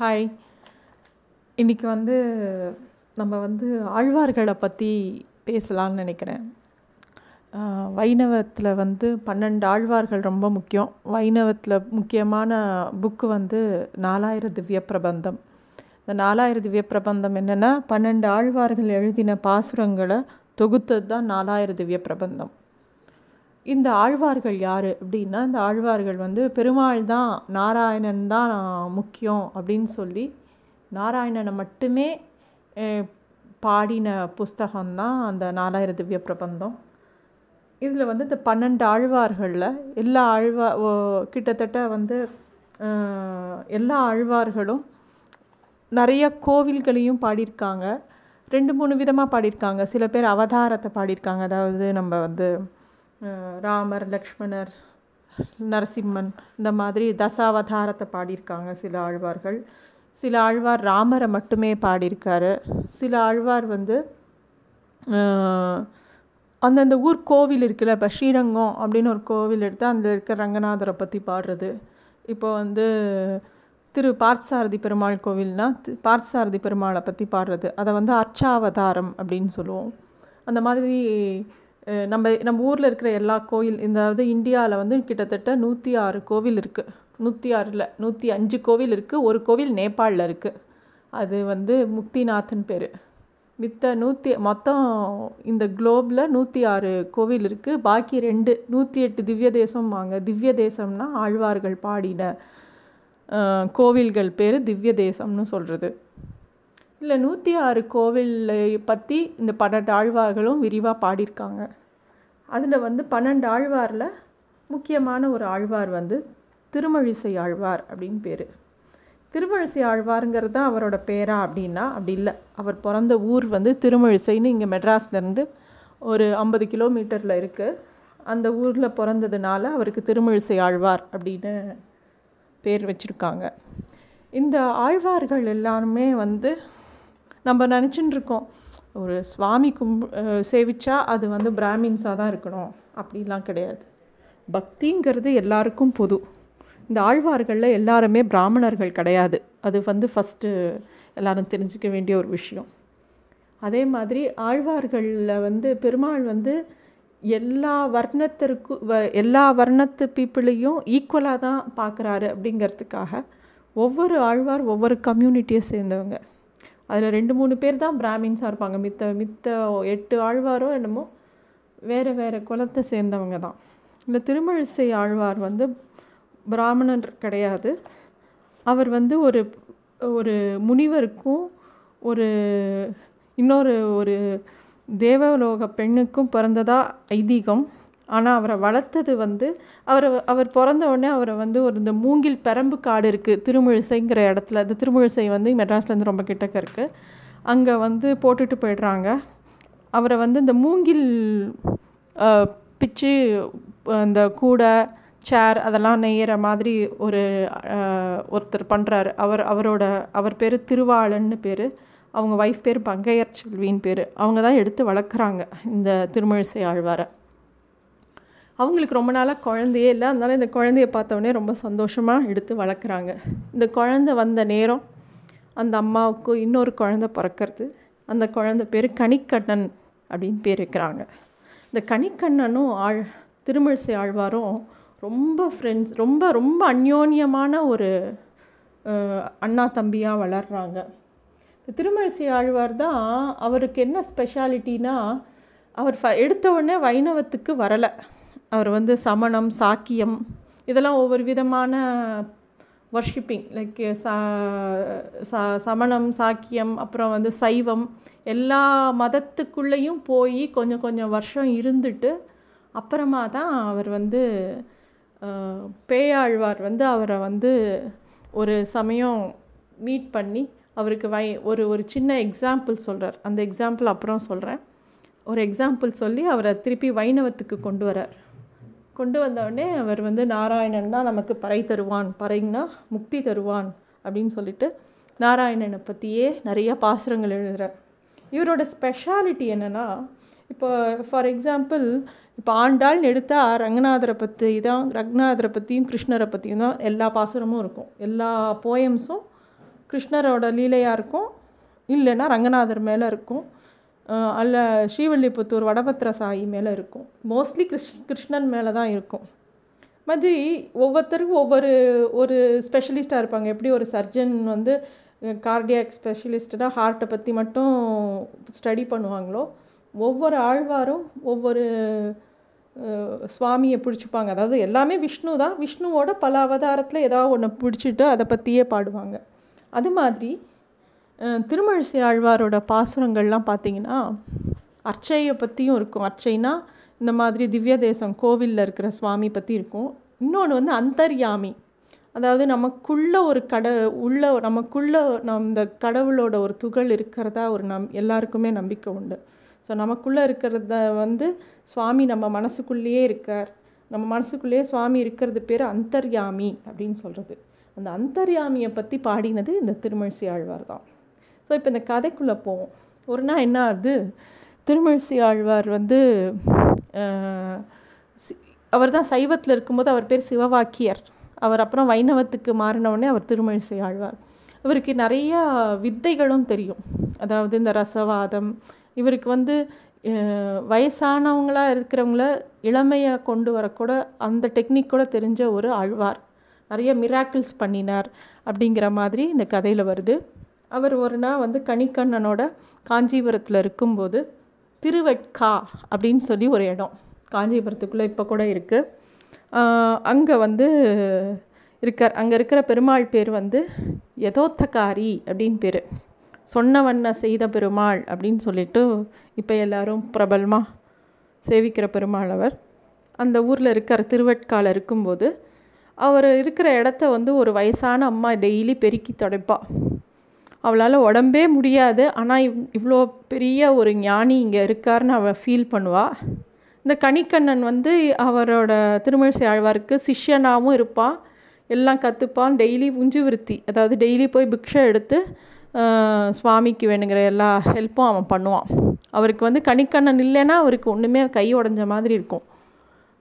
Hi இன்றைக்கி வந்து நம்ம வந்து ஆழ்வார்களை பற்றி பேசலான்னு நினைக்கிறேன். வைணவத்தில் வந்து பன்னெண்டு ஆழ்வார்கள் ரொம்ப முக்கியம். வைணவத்தில் முக்கியமான புக்கு வந்து நாலாயிர திவ்ய பிரபந்தம். இந்த நாலாயிர திவ்ய பிரபந்தம் என்னென்னா பன்னெண்டு ஆழ்வார்கள் எழுதின பாசுரங்களை தொகுத்தது தான் நாலாயிர திவ்ய பிரபந்தம். இந்த ஆழ்வார்கள் யார் அப்படின்னா இந்த ஆழ்வார்கள் வந்து பெருமாள் தான் நாராயணன் தான் முக்கியம் அப்படின்னு சொல்லி நாராயணனை மட்டுமே பாடின புஸ்தகம்தான் அந்த நாலாயிர திவ்ய பிரபந்தம். இதில் வந்து இந்த பன்னெண்டு ஆழ்வார்களில் எல்லா ஆழ்வா ஓ, கிட்டத்தட்ட வந்து எல்லா ஆழ்வார்களும் நிறைய கோவில்களையும் பாடியிருக்காங்க. ரெண்டு மூணு விதமாக பாடியிருக்காங்க. சில பேர் அவதாரத்தை பாடியிருக்காங்க. அதாவது நம்ம வந்து ராமர் லக்ஷ்மணர் நரசிம்மன் இந்த மாதிரி தசாவதாரத்தை பாடியிருக்காங்க சில ஆழ்வார்கள். சில ஆழ்வார் ராமரை மட்டுமே பாடியிருக்காரு. சில ஆழ்வார் வந்து அந்தந்த ஊர் கோவில் இருக்குல்ல இப்போ ஸ்ரீரங்கம் அப்படின்னு ஒரு கோவில் எடுத்து அந்த இருக்கிற ரங்கநாதரை பற்றி பாடுறது. இப்போ வந்து திரு பார்த்தசாரதி பெருமாள் கோவில்னால் பார்த்தசாரதி பெருமாளை பற்றி பாடுறது. அதை வந்து அர்ச்சாவதாரம் அப்படின்னு சொல்லுவோம். அந்த மாதிரி நம்ம நம்ம ஊரில் இருக்கிற எல்லா கோயில் இந்த அதாவது இந்தியாவில் வந்து கிட்டத்தட்ட நூற்றி ஆறு கோவில் இருக்குது நூற்றி ஆறில் நூற்றி அஞ்சு கோவில் இருக்குது ஒரு கோவில் நேபாளில் இருக்குது அது வந்து முக்திநாதன் பேர். மித்த நூற்றி மொத்தம் இந்த குளோபில் நூற்றி ஆறு கோவில் இருக்குது பாக்கி ரெண்டு நூற்றி எட்டு திவ்ய தேசம் வாங்க திவ்ய தேசம்னா ஆழ்வார்கள் பாடின கோவில்கள் பேர் திவ்ய தேசம்னு சொல்கிறது இல்லை நூற்றி ஆறு கோவிலை பற்றி இந்த பன்னெண்டு ஆழ்வார்களும் விரிவாக பாடியிருக்காங்க. அதில் வந்து பன்னெண்டு ஆழ்வாரில் முக்கியமான ஒரு ஆழ்வார் வந்து திருமழிசை ஆழ்வார் அப்படின்னு பேர். திருமழிசை ஆழ்வாருங்கிறது தான் அவரோட பேரா அப்படின்னா அப்படி இல்லை. அவர் பிறந்த ஊர் வந்து திருமழிசைன்னு இங்கே மெட்ராஸ்லேருந்து ஒரு ஐம்பது கிலோமீட்டரில் இருக்குது அந்த ஊரில் பிறந்ததுனால அவருக்கு திருமழிசை ஆழ்வார் அப்படின்னு பேர் வச்சுருக்காங்க. இந்த ஆழ்வார்கள் எல்லாருமே வந்து நம்ம நினச்சின்னு இருக்கோம். ஒரு சுவாமி கும் சேவிச்சா அது வந்து பிராமின்ஸாக தான் இருக்கணும். அப்படிலாம் கிடையாது. பக்திங்கிறது எல்லாருக்கும் பொது. இந்த ஆழ்வார்களில் எல்லாருமே பிராமணர்கள் கிடையாது. அது வந்து ஃபஸ்ட்டு எல்லாரும் தெரிஞ்சுக்க வேண்டிய ஒரு விஷயம். அதே மாதிரி ஆழ்வார்களில் வந்து பெருமாள் வந்து எல்லா வர்ணத்திற்கு வ- எல்லா வர்ணத்து பீப்புளையும் ஈக்குவலாக தான் பார்க்குறாரு அப்படிங்கிறதுக்காக ஒவ்வொரு ஆழ்வார் ஒவ்வொரு கம்யூனிட்டியை சேர்ந்தவங்க. அதில் ரெண்டு மூணு பேர் தான் பிராமின்ஸாக இருப்பாங்க. மித்த மித்த எட்டு ஆழ்வாரோ என்னமோ வேறு வேறு குலத்தை சேர்ந்தவங்க தான். இந்த திருமழிசை ஆழ்வார் வந்து பிராமணர் கிடையாது. அவர் வந்து ஒரு ஒரு முனிவருக்கும் ஒரு இன்னொரு ஒரு தேவலோக பெண்ணுக்கும் பிறந்ததாக ஐதீகம். ஆனால் அவரை வளர்த்தது வந்து அவரை அவர் பிறந்த உடனே அவரை வந்து ஒரு இந்த மூங்கில் பெரம்பு காடு இருக்குது திருமுழிசைங்கிற இடத்துல. இந்த திருமுழிசை வந்து மெட்ராஸ்லேருந்து ரொம்ப கிட்டக்க இருக்குது அங்கே வந்து போட்டுட்டு போயிடுறாங்க. அவரை வந்து இந்த மூங்கில் பிச்சு அந்த கூடை சேர் அதெல்லாம் நெய்கிற மாதிரி ஒரு ஒருத்தர் பண்ணுறாரு அவர் அவரோட அவர் பேர் திருவாளன்னு பேர். அவங்க ஒய்ஃப் பேர் பங்கையர் செல்வின்னு பேர். அவங்க தான் எடுத்து வளர்க்குறாங்க இந்த திருமழிசை ஆழ்வாரை. அவங்களுக்கு ரொம்ப நாளாக குழந்தையே இல்லை. அதனால இந்த குழந்தைய பார்த்தோன்னே ரொம்ப சந்தோஷமாக எடுத்து வளர்க்குறாங்க. இந்த குழந்தை வந்த நேரம் அந்த அம்மாவுக்கு இன்னொரு குழந்தை பிறக்கிறது. அந்த குழந்தை பேர் கனிக்கண்ணன் அப்படின்னு பேர் வைக்கிறாங்க. இந்த கனிக்கண்ணனும் ஆழ் திருமிழிசை ஆழ்வாரும் ரொம்ப ஃப்ரெண்ட்ஸ் ரொம்ப ரொம்ப அந்யோன்யமான ஒரு அண்ணா தம்பியாக வளர்கிறாங்க இந்த திருமழிசை ஆழ்வார் தான் அவருக்கு என்ன ஸ்பெஷாலிட்டினா அவர் ஃப எடுத்த உடனே வைணவத்துக்கு வரலை. அவர் வந்து சமணம் சாக்கியம் இதெல்லாம் ஒவ்வொரு விதமான வர்ஷிப்பிங் லைக் சா சா சமணம் சாக்கியம் அப்புறம் வந்து சைவம் எல்லா மதத்துக்குள்ளேயும் போய் கொஞ்சம் கொஞ்சம் வருஷம் இருந்துட்டு அப்புறமா தான் அவர் வந்து பேயாழ்வார் வந்து அவரை வந்து ஒரு சமயம் மீட் பண்ணி அவருக்கு வை ஒரு ஒரு சின்ன எக்ஸாம்பிள் சொல்கிறார் அந்த எக்ஸாம்பிள் அப்புறம் சொல்கிறேன் ஒரு எக்ஸாம்பிள் சொல்லி அவரை திருப்பி வைணவத்துக்கு கொண்டு வரார் கொண்டு வந்தவுடனே அவர் வந்து நாராயணன் தான் நமக்கு பறை தருவான் பறைன்னா முக்தி தருவான் அப்படின்னு சொல்லிட்டு நாராயணனை பற்றியே நிறைய பாசுரங்கள் எழுதுகிறார் இவரோட ஸ்பெஷாலிட்டி என்னென்னா இப்போ ஃபார் எக்ஸாம்பிள் இப்போ ஆண்டாள்னு எடுத்தால் ரங்கநாதரை பற்றி தான் ரங்கநாதரை பற்றியும் கிருஷ்ணரை பற்றியும் தான் எல்லா பாசுரமும் இருக்கும். எல்லா போயம்ஸும் கிருஷ்ணரோட லீலையாக இருக்கும். இல்லைன்னா ரங்கநாதர் மேலே இருக்கும். அல்ல ஸ்ரீவில்லிபுத்தூர் வடபத்திர சாயி மேலே இருக்கும். மோஸ்ட்லி கிருஷ் கிருஷ்ணன் மேலே தான் இருக்கும். மாதிரி ஒவ்வொருத்தருக்கும் ஒவ்வொரு ஒரு ஸ்பெஷலிஸ்ட்டாக இருப்பாங்க. எப்படி ஒரு சர்ஜன் வந்து கார்டியாக் ஸ்பெஷலிஸ்ட்டாக ஹார்ட்டை பற்றி மட்டும் ஸ்டடி பண்ணுவாங்களோ ஒவ்வொரு ஆழ்வாரும் ஒவ்வொரு சுவாமியை பிடிச்சிப்பாங்க. அதாவது எல்லாமே விஷ்ணு தான். விஷ்ணுவோட பல அவதாரத்தில் ஏதாவது ஒன்று பிடிச்சிட்டு அதை பற்றியே பாடுவாங்க. அது மாதிரி திருமழிசை ஆழ்வாரோட பாசுரங்கள்லாம் பார்த்திங்கன்னா அர்ச்சையை பற்றியும் இருக்கும். அர்ச்சைனா இந்த மாதிரி திவ்ய தேசம் கோவிலில் இருக்கிற சுவாமி பற்றி இருக்கும். இன்னொன்று வந்து அந்தர்யாமி. அதாவது நமக்குள்ள ஒரு கட உள்ள நமக்குள்ள நம் இந்த கடவுளோட ஒரு துகள் இருக்கிறதா ஒரு நம் எல்லாருக்குமே நம்பிக்கை உண்டு. ஸோ நமக்குள்ளே இருக்கிறத வந்து சுவாமி நம்ம மனசுக்குள்ளேயே இருக்கார். நம்ம மனசுக்குள்ளேயே சுவாமி இருக்கிறது பேர் அந்தர்யாமி அப்படின்னு சொல்கிறது அந்த அந்தர்யாமியை பற்றி பாடினது இந்த திருமழிசை ஆழ்வார் தான். ஸோ இப்போ இந்த கதைக்குள்ளே போவோம். ஒரு நாள் என்ன ஆகுது? திருமழிசை ஆழ்வார் வந்து அவர் தான் சைவத்தில் இருக்கும்போது அவர் பேர் சிவவாக்கியர். அவர் அப்புறம் வைணவத்துக்கு மாறினவுடனே அவர் திருமழிசை ஆழ்வார். இவருக்கு நிறையா வித்தைகளும் தெரியும். அதாவது இந்த ரசவாதம் இவருக்கு வந்து வயசானவங்களாக இருக்கிறவங்கள இளமையாக கொண்டு வரக்கூட அந்த டெக்னிக் கூட தெரிஞ்ச ஒரு ஆழ்வார். நிறைய மிராக்கிள்ஸ் பண்ணினார் அப்படிங்கிற மாதிரி இந்த கதையில் வருது. அவர் ஒரு நாள் வந்து கணிக்கண்ணனோட காஞ்சிபுரத்தில் இருக்கும்போது திருவட்கா அப்படின்னு சொல்லி ஒரு இடம் காஞ்சிபுரத்துக்குள்ளே இப்போ கூட இருக்குது அங்கே வந்து இருக்கார். அங்கே இருக்கிற பெருமாள் பேர் வந்து யதோத்தகாரி அப்படின்னு பேர். சொன்ன வண்ண செய்த பெருமாள் அப்படின்னு சொல்லிட்டு இப்போ எல்லாரும் பிரபலமாக சேவிக்கிற பெருமாள் அவர். அந்த ஊரில் இருக்கிற திருவட்கால இருக்கும்போது. அவர் இருக்கிற இடத்த வந்து ஒரு வயசான அம்மா டெய்லி பெருக்கி தொடைப்பாள் அவளால் உடம்பே முடியாது. ஆனால் இவ் இவ்வளோ பெரிய ஒரு ஞானி இங்கே இருக்காருன்னு அவள் ஃபீல் பண்ணுவாள் இந்த கணிக்கண்ணன் வந்து அவரோட திருமழிசை ஆழ்வாருக்கு சிஷ்யனாகவும் இருப்பான் எல்லாம் கற்றுப்பான் டெய்லி உஞ்சு விருத்தி அதாவது டெய்லி போய் பிக்ஷை எடுத்து சுவாமிக்கு வேணுங்கிற எல்லா ஹெல்ப்பும் அவன் பண்ணுவான். அவருக்கு வந்து கணிக்கண்ணன் இல்லைன்னா அவருக்கு ஒன்றுமே கை உடஞ்ச மாதிரி இருக்கும்.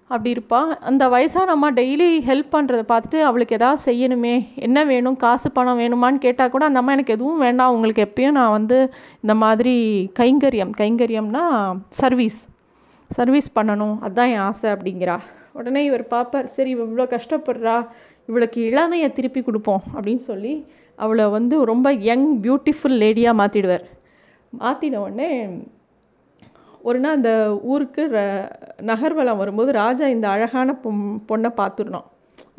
அப்படி இருப்பாள் அந்த வயசான அம்மா டெய்லி ஹெல்ப் பண்ணுறதை பார்த்துட்டு அவளுக்கு எதாவது செய்யணுமே என்ன வேணும் காசு பணம் வேணுமான்னு கேட்டால் கூட அந்த அம்மா எனக்கு எதுவும் வேண்டாம். உங்களுக்கு எப்பயும் நான் வந்து இந்த மாதிரி கைங்கரியம் கைங்கரியம்னா சர்வீஸ் சர்வீஸ் பண்ணணும். அதுதான் என் ஆசை அப்படிங்கிறா. உடனே இவர் பார்ப்பார் சரி இவ்வளோ கஷ்டப்படுறா இவளுக்கு இளமையை திருப்பி கொடுப்போம் அப்படின்னு சொல்லி அவளை வந்து ரொம்ப யங் பியூட்டிஃபுல் லேடியாக மாற்றிடுவார் மாற்றின உடனே ஒரு நாள் அந்த ஊருக்கு ர நகர்வலம் வரும்போது ராஜா இந்த அழகான பொம் பொண்ணை பார்த்துடணும்.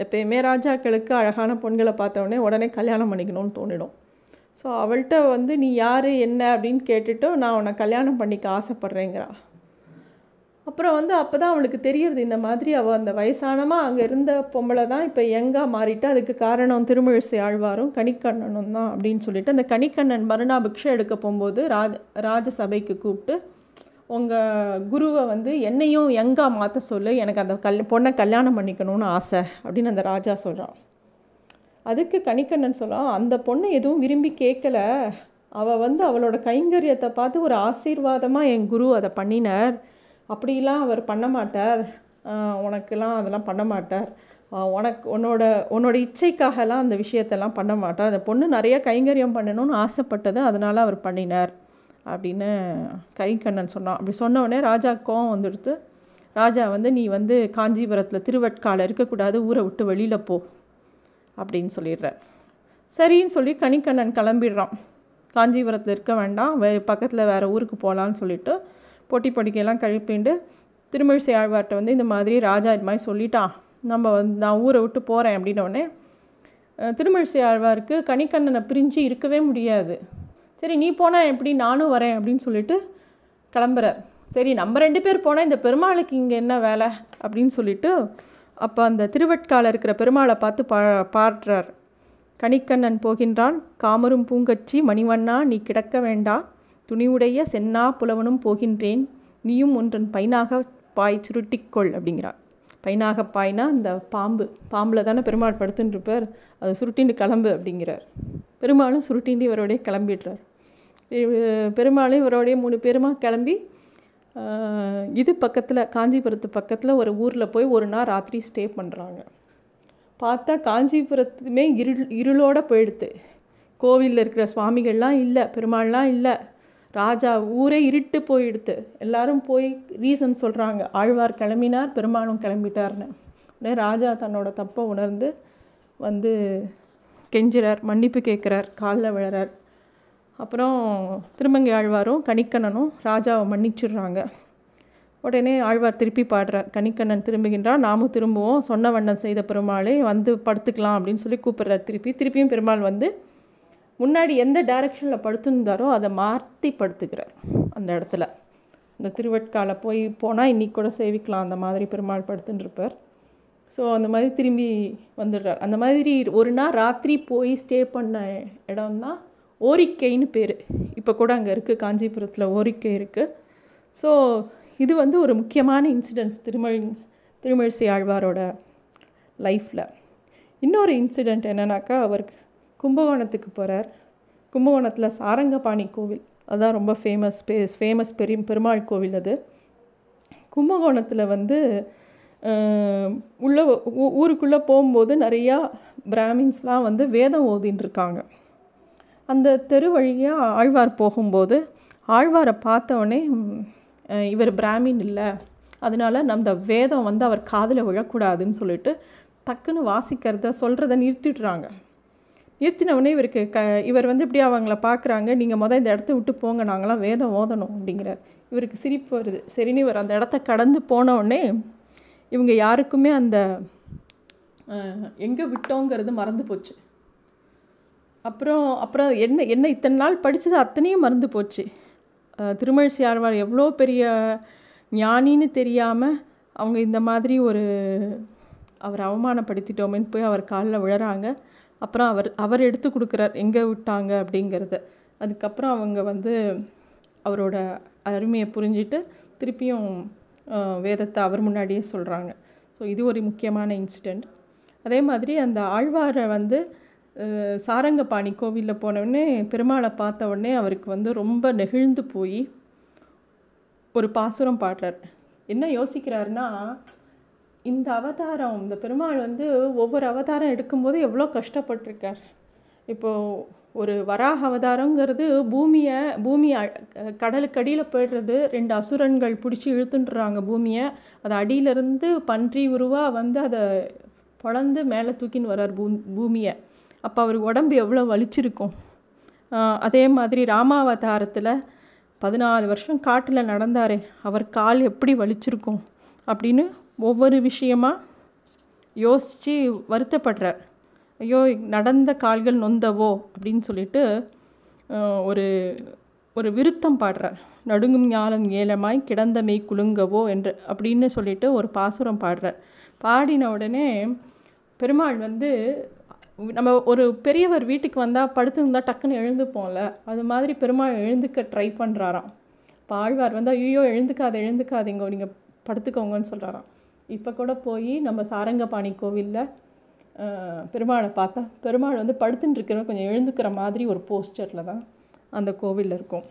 எப்பயுமே ராஜாக்களுக்கு அழகான பொண்களை பார்த்தவொடனே உடனே கல்யாணம் பண்ணிக்கணும்னு தோணிடும். ஸோ அவள்கிட்ட வந்து நீ யார் என்ன? அப்படின்னு கேட்டுட்டு நான் உன்னை கல்யாணம் பண்ணிக்க ஆசைப்பட்றேங்கிறா. அப்புறம் வந்து அப்போ தான் அவளுக்கு தெரியறது இந்த மாதிரி அவள் அந்த வயசானமாக அங்கே இருந்த பொம்பளை தான் இப்போ எங்காக மாறிட்டு அதுக்கு காரணம் திருமழிசை ஆழ்வாரும் கணிக்கண்ணனும் தான் அப்படின்னு சொல்லிட்டு அந்த கணிக்கண்ணன் மறுநாள் பிக்ஷை எடுக்க போகும்போது ராஜ ராஜசபைக்கு கூப்பிட்டு உங்கள் குருவை வந்து என்னையும் எங்காக மாற்ற சொல்லு எனக்கு அந்த கல் பொண்ணை கல்யாணம் பண்ணிக்கணும்னு ஆசை அப்படின்னு அந்த ராஜா சொல்கிறான் அதுக்கு கணிக்கண்ணன் சொல்கிறான் அந்த பொண்ணை எதுவும் விரும்பி கேட்கல அவள் வந்து அவளோட கைங்கரியத்தை பார்த்து ஒரு ஆசீர்வாதமாக என் குரு அதை பண்ணினார். அப்படிலாம் அவர் பண்ண மாட்டார். உனக்கெல்லாம் அதெல்லாம் பண்ண மாட்டார். உனக்கு உன்னோட உன்னோட இச்சைக்காகலாம் அந்த விஷயத்தெல்லாம் பண்ண மாட்டார். அந்த பொண்ணு நிறைய கைங்கரியம் பண்ணணும்னு ஆசைப்பட்டது அதனால் அவர் பண்ணினார். அப்படின்னு கரிக்கண்ணன் சொன்னான். அப்படி சொன்னோடனே ராஜா கோவம் வந்துடுத்து. ராஜா வந்து நீ வந்து காஞ்சிபுரத்தில் திருவட்கால இருக்கக்கூடாது ஊரை விட்டு வெளியில் போ அப்படின்னு சொல்லிடுறார். சரின்னு சொல்லி கனிக்கண்ணன் கிளம்பிடுறான். காஞ்சிபுரத்தில் இருக்க வேண்டாம் வே பக்கத்தில் வேறு ஊருக்கு போகலான்னு சொல்லிட்டு பொட்டி பொடிக்கையெல்லாம் கழிப்பிண்டு திருமிழிசை ஆழ்வார்கிட்ட வந்து இந்த மாதிரி ராஜா இது மாதிரி சொல்லிட்டான். நம்ம வந்து நான் ஊரை விட்டு போகிறேன் அப்படின்னோடனே திருமிழிசை ஆழ்வாருக்கு கனிக்கண்ணனை பிரிஞ்சு இருக்கவே முடியாது. சரி நீ போனால் எப்படி? நானும் வரேன் அப்படின்னு சொல்லிட்டு கிளம்புறார் சரி நம்ம ரெண்டு பேர் போனால் இந்த பெருமாளுக்கு இங்கே என்ன வேலை? அப்படின்னு சொல்லிட்டு அப்போ அந்த திருவட்கால இருக்கிற பெருமாளை பார்த்து பா பாடுறார். கணிக்கண்ணன் போகின்றான். காமரும் பூங்கச்சி மணிவண்ணா நீ கிடக்க வேண்டா. துணிவுடைய சென்னா புலவனும் போகின்றேன். நீயும் ஒன்றன் பைனாக பாய் சுருட்டிக்கொள் அப்படிங்கிறார். பைனாக பாய்னா அந்த பாம்பு. பாம்பில் தானே பெருமாள் படுத்துட்டு இருப்பார். அதை சுருட்டின்னு கிளம்பு அப்படிங்கிறார். பெருமாளும் சுருட்டின்னு இவரோடைய கிளம்பிடுறார். பெருமாளும் இவரோடைய மூணு பேருமா கிளம்பி இது பக்கத்தில் காஞ்சிபுரத்து பக்கத்தில் ஒரு ஊரில் போய் ஒரு நாள் ராத்திரி ஸ்டே பண்ணுறாங்க பார்த்தா காஞ்சிபுரத்துமே இருள் இருளோடு போயிடுது. கோவிலில் இருக்கிற சுவாமிகள்லாம் இல்லை பெருமாள்லாம் இல்லை. ராஜா ஊரே இருட்டு போயிடுது. எல்லாரும் போய் ரீசன் சொல்கிறாங்க ஆழ்வார் கிளம்பினார் பெருமாளும் கிளம்பிட்டார்னு உடனே ராஜா தன்னோட தப்பை உணர்ந்து வந்து கெஞ்சுறார் மன்னிப்பு கேட்குறார் காலில் விழறார். அப்புறம் திருமங்கை ஆழ்வாரும் கணிக்கண்ணனும் ராஜாவை மன்னிச்சிடுறாங்க. உடனே ஆழ்வார் திருப்பி பாடுறார் கணிக்கண்ணன் திரும்புகின்றான் நாமும் திரும்புவோம் சொன்ன வண்ணம் செய்த பெருமாளே வந்து படுத்துக்கலாம் அப்படின்னு சொல்லி கூப்பிட்றார் திருப்பி. திருப்பியும் பெருமாள் வந்து முன்னாடி எந்த டைரக்ஷனில் படுத்துருந்தாரோ அதை மாற்றி படுத்துக்கிறார் அந்த இடத்துல. இந்த திருவட்கால போய் போனால் இன்றைக்கி கூட சேவிக்கலாம் அந்த மாதிரி பெருமாள் படுத்துட்டுருப்பார் ஸோ அந்த மாதிரி திரும்பி வந்துடுறார். அந்த மாதிரி ஒரு நாள் ராத்திரி போய் ஸ்டே பண்ண இடம் தான் ஓரிக்கைன்னு பேர். இப்போ கூட அங்கே இருக்குது காஞ்சிபுரத்தில் ஓரிக்கை இருக்குது ஸோ இது வந்து ஒரு முக்கியமான இன்சிடென்ட்ஸ் திருமழி திருமழிசை ஆழ்வாரோட லைஃப்பில் இன்னொரு இன்சிடெண்ட் என்னன்னாக்கா அவர் கும்பகோணத்துக்கு போகிறார் கும்பகோணத்தில் சாரங்கபாணி கோவில். அதுதான் ரொம்ப ஃபேமஸ் பேஸ் ஃபேமஸ் பெரிய பெருமாள் கோவில் அது. கும்பகோணத்தில் வந்து உள்ள ஊருக்குள்ளே போகும்போது நிறையா பிராமின்ஸ்லாம் வந்து வேதம் ஓதின்னு இருக்காங்க அந்த தெரு வழியாக ஆழ்வார் போகும்போது ஆழ்வாரை பார்த்தவொடனே இவர் பிராமின் இல்லை. அதனால நம்ம வேதம் வந்து அவர் காதில் விழக்கூடாதுன்னு சொல்லிட்டு டக்குன்னு வாசிக்கிறத சொல்கிறத நிறுத்திடுறாங்க. நிறுத்தினவுடனே இவருக்கு க இவர் வந்து இப்படி அவங்கள பார்க்குறாங்க. நீங்கள் மொதல் இந்த இடத்த விட்டு போங்க நாங்களாம் வேதம் ஓதணும் அப்படிங்கிறார். இவருக்கு சிரிப்பு வருது. சரின்னு இவர் அந்த இடத்த கடந்து போனவுடனே இவங்க யாருக்குமே அந்த எங்கே விட்டோங்கிறது மறந்து போச்சு. அப்புறம் அப்புறம் என்ன என்ன இத்தனை நாள் படித்தது அத்தனையும் மறந்து போச்சு. திருமழிசை ஆழ்வார் எவ்வளோ பெரிய ஞானின்னு தெரியாமல் அவங்க இந்த மாதிரி ஒரு அவர் அவமானப்படுத்திட்டோமேன்னு போய் அவர் காலில் விழறாங்க. அப்புறம் அவர் அவர் எடுத்து கொடுக்குறார் எங்கே விட்டாங்க? அப்படிங்கிறத. அதுக்கப்புறம் அவங்க வந்து அவரோட அருமையை புரிஞ்சிட்டு திருப்பியும் வேதத்தை அவர் முன்னாடியே சொல்கிறாங்க ஸோ இது ஒரு முக்கியமான இன்சிடெண்ட் அதே மாதிரி அந்த ஆழ்வாரை வந்து சாரங்கபாணி கோவிலில் போனவுடனே பெருமாளை பார்த்த உடனே அவருக்கு வந்து ரொம்ப நெகிழ்ந்து போய் ஒரு பாசுரம் பாடுறார். என்ன யோசிக்கிறாருன்னா இந்த அவதாரம் இந்த பெருமாள் வந்து ஒவ்வொரு அவதாரம் எடுக்கும்போது எவ்வளோ கஷ்டப்பட்டிருக்கார். இப்போது ஒரு வராக அவதாரங்கிறது பூமியை பூமி கடலுக்கு அடியில் போயிடுறது ரெண்டு அசுரன்கள் பிடிச்சி இழுத்துன்றாங்க பூமியை அது அடியிலேருந்து பன்றி உருவாக வந்து அதை பொழந்து மேலே தூக்கின்னு வர்றார் பூ பூமியை. அப்போ அவருக்கு உடம்பு எவ்வளோ வலிச்சிருக்கும்? அதே மாதிரி ராமாவதாரத்தில் பதினாலு வருஷம் காட்டில் நடந்தார் அவர் கால் எப்படி வலிச்சிருக்கும்? அப்படின்னு ஒவ்வொரு விஷயமாக யோசித்து வருத்தப்படுறார். ஐயோ நடந்த கால்கள் நொந்தவோ? அப்படின்னு சொல்லிட்டு ஒரு ஒரு விருத்தம் பாடுறார். நடுங்கும் ஞானம் ஏலமாய் கிடந்த மெய் குலுங்கவோ? என்று அப்படின்னு சொல்லிட்டு ஒரு பாசுரம் பாடுறார். பாடின உடனே பெருமாள் வந்து நம்ம ஒரு பெரியவர் வீட்டுக்கு வந்தால் படுத்துருந்தா டக்குன்னு எழுந்துப்போம்ல. அது மாதிரி பெருமாள் எழுந்துக்க ட்ரை பண்ணுறாராம் இப்போ ஆழ்வார் வந்து ஐயோ எழுந்துக்காத எழுந்துக்காதீங்க நீங்கள் படுத்துக்கோங்கன்னு சொல்கிறாராம் இப்போ கூட போய் நம்ம சாரங்கபாணி கோவிலில் பெருமாளை பார்த்தா பெருமாள் வந்து படுத்துட்டு இருக்கிற கொஞ்சம் எழுந்துக்கிற மாதிரி ஒரு போஸ்டரில் தான் அந்த கோவிலில் இருக்கும்.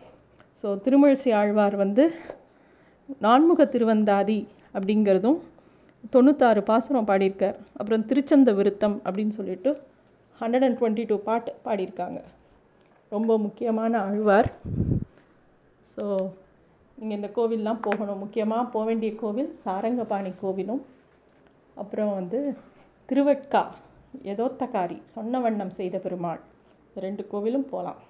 ஸோ திருமழிசை ஆழ்வார் வந்து நான்முக திருவந்தாதி அப்படிங்கிறதும் தொண்ணூத்தாறு பாசுரம் பாடியிருக்கார். அப்புறம் திருச்சந்த விருத்தம் அப்படின்னு சொல்லிட்டு ஹண்ட்ரட் அண்ட் டுவெண்ட்டி டூ பாட்டு பாடியிருக்காங்க. ரொம்ப முக்கியமான ஆழ்வார். ஸோ நீங்கள் இந்த கோவில்லாம் போகணும். முக்கியமாக போக வேண்டிய கோவில் சாரங்கபாணி கோவிலும். அப்புறம் வந்து திருவட்கா எதோத்தகாரி சொன்ன வண்ணம் செய்த பெருமாள். ரெண்டு கோவிலும் போகலாம்